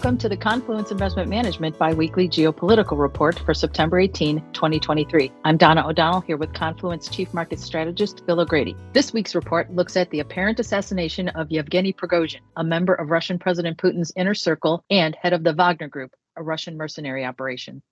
Welcome to the Confluence Investment Management biweekly geopolitical report for September 18, 2023. I'm Donna O'Donnell here with Confluence Chief Market Strategist Bill O'Grady. This week's report looks at the apparent assassination of Yevgeny Prigozhin, a member of Russian President Putin's inner circle and head of the Wagner Group, a Russian mercenary operation.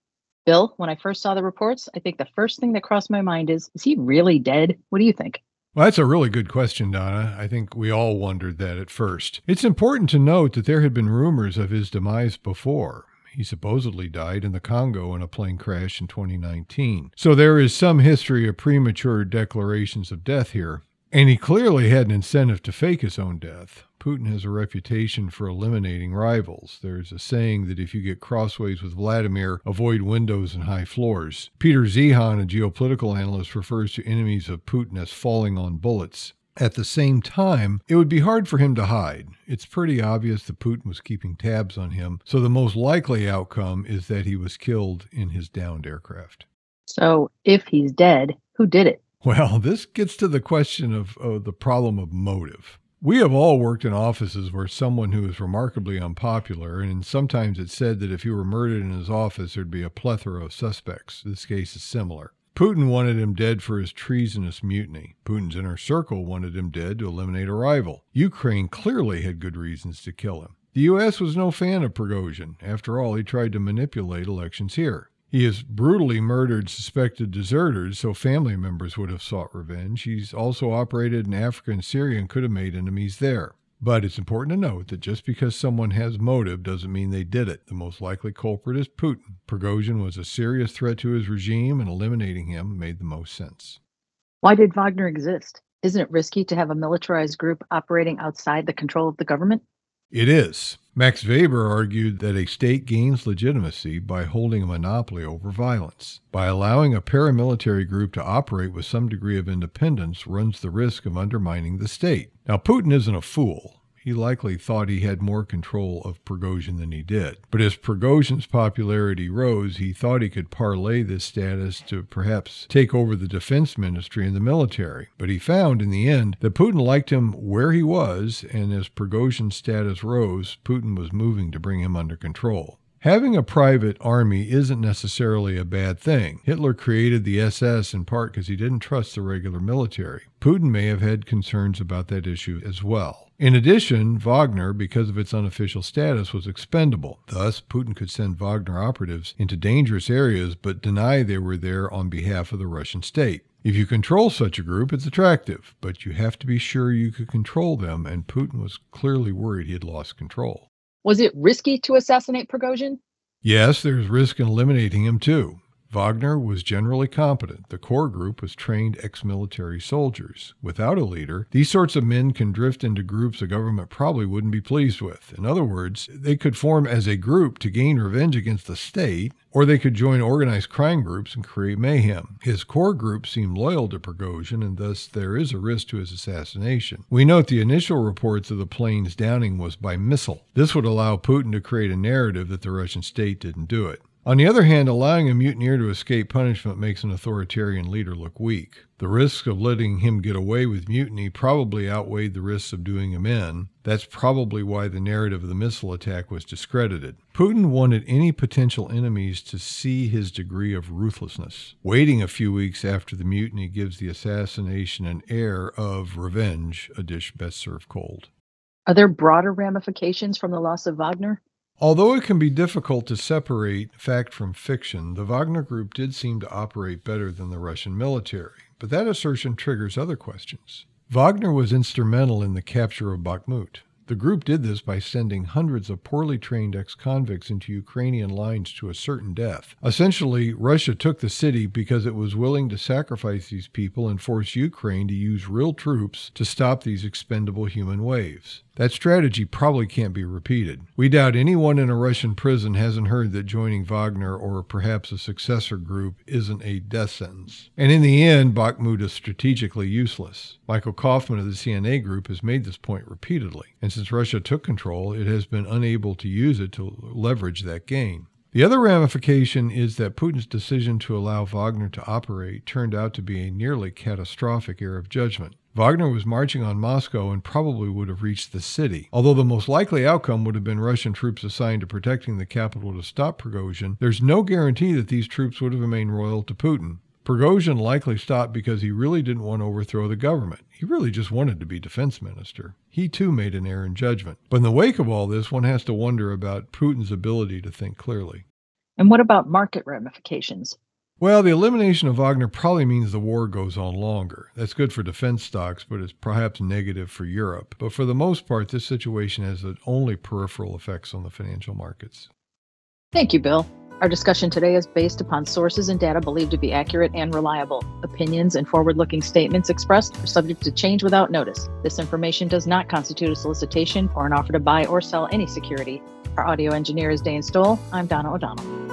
Bill, when I first saw the reports, I think the first thing that crossed my mind is is he really dead? What do you think? Well, that's a really good question, Donna. I think we all wondered that at first. It's important to note that there had been rumors of his demise before. He supposedly died in the Congo in a plane crash in 2019. So there is some history of premature declarations of death here. And he clearly had an incentive to fake his own death. Putin has a reputation for eliminating rivals. There's a saying that if you get crossways with Vladimir, avoid windows and high floors. Peter Zeihan, a geopolitical analyst, refers to enemies of Putin as falling on bullets. At the same time, it would be hard for him to hide. It's pretty obvious that Putin was keeping tabs on him, so the most likely outcome is that he was killed in his downed aircraft. So, if he's dead, who did it? Well, this gets to the question of, of the problem of motive. We have all worked in offices where someone who is remarkably unpopular, and sometimes it's said that if he were murdered in his office, there'd be a plethora of suspects. This case is similar. Putin wanted him dead for his treasonous mutiny. Putin's inner circle wanted him dead to eliminate a rival. Ukraine clearly had good reasons to kill him. The U.S. was no fan of Prigozhin. After all, he tried to manipulate elections here. He has brutally murdered suspected deserters, so family members would have sought revenge. He's also operated in Africa and Syria and could have made enemies there. But it's important to note that just because someone has motive doesn't mean they did it. The most likely culprit is Putin. Prigozhin was a serious threat to his regime, and eliminating him made the most sense. Why did Wagner exist? Isn't it risky to have a militarized group operating outside the control of the government? It is. Max Weber argued that a state gains legitimacy by holding a monopoly over violence. By allowing a paramilitary group to operate with some degree of independence runs the risk of undermining the state. Now, Putin isn't a fool. He likely thought he had more control of Prigozhin than he did. But as Prigozhin's popularity rose, he thought he could parlay this status to perhaps take over the defense ministry and the military. But he found in the end that Putin liked him where he was, and as Prigozhin's status rose, Putin was moving to bring him under control. Having a private army isn't necessarily a bad thing. Hitler created the SS in part because he didn't trust the regular military. Putin may have had concerns about that issue as well. In addition, Wagner, because of its unofficial status, was expendable. Thus, Putin could send Wagner operatives into dangerous areas but deny they were there on behalf of the Russian state. If you control such a group, it's attractive, but you have to be sure you could control them, and Putin was clearly worried he had lost control. Was it risky to assassinate Prigozhin? Yes, there's risk in eliminating him too. Wagner was generally competent. The core group was trained ex military soldiers. Without a leader, these sorts of men can drift into groups the government probably wouldn't be pleased with. In other words, they could form as a group to gain revenge against the state, or they could join organized crime groups and create mayhem. His core group seemed loyal to Prigozhin, and thus there is a risk to his assassination. We note the initial reports of the plane's downing was by missile. This would allow Putin to create a narrative that the Russian state didn't do it. On the other hand, allowing a mutineer to escape punishment makes an authoritarian leader look weak. The risks of letting him get away with mutiny probably outweighed the risks of doing him in. That's probably why the narrative of the missile attack was discredited. Putin wanted any potential enemies to see his degree of ruthlessness. Waiting a few weeks after the mutiny gives the assassination an air of revenge, a dish best served cold. Are there broader ramifications from the loss of Wagner? Although it can be difficult to separate fact from fiction, the Wagner Group did seem to operate better than the Russian military. But that assertion triggers other questions. Wagner was instrumental in the capture of Bakhmut. The group did this by sending hundreds of poorly trained ex convicts into Ukrainian lines to a certain death. Essentially, Russia took the city because it was willing to sacrifice these people and force Ukraine to use real troops to stop these expendable human waves. That strategy probably can't be repeated. We doubt anyone in a Russian prison hasn't heard that joining Wagner or perhaps a successor group isn't a death sentence. And in the end, Bakhmut is strategically useless. Michael Kofman of the CNA group has made this point repeatedly, and since Russia took control, it has been unable to use it to leverage that gain. The other ramification is that Putin's decision to allow Wagner to operate turned out to be a nearly catastrophic error of judgment. Wagner was marching on Moscow and probably would have reached the city. Although the most likely outcome would have been Russian troops assigned to protecting the capital to stop Prigozhin, there's no guarantee that these troops would have remained loyal to Putin. Prigozhin likely stopped because he really didn't want to overthrow the government. He really just wanted to be defense minister. He too made an error in judgment. But in the wake of all this, one has to wonder about Putin's ability to think clearly. And what about market ramifications? Well, the elimination of Wagner probably means the war goes on longer. That's good for defense stocks, but it's perhaps negative for Europe. But for the most part, this situation has only peripheral effects on the financial markets. Thank you, Bill. Our discussion today is based upon sources and data believed to be accurate and reliable. Opinions and forward looking statements expressed are subject to change without notice. This information does not constitute a solicitation or an offer to buy or sell any security. Our audio engineer is Dane Stoll. I'm Donna O'Donnell.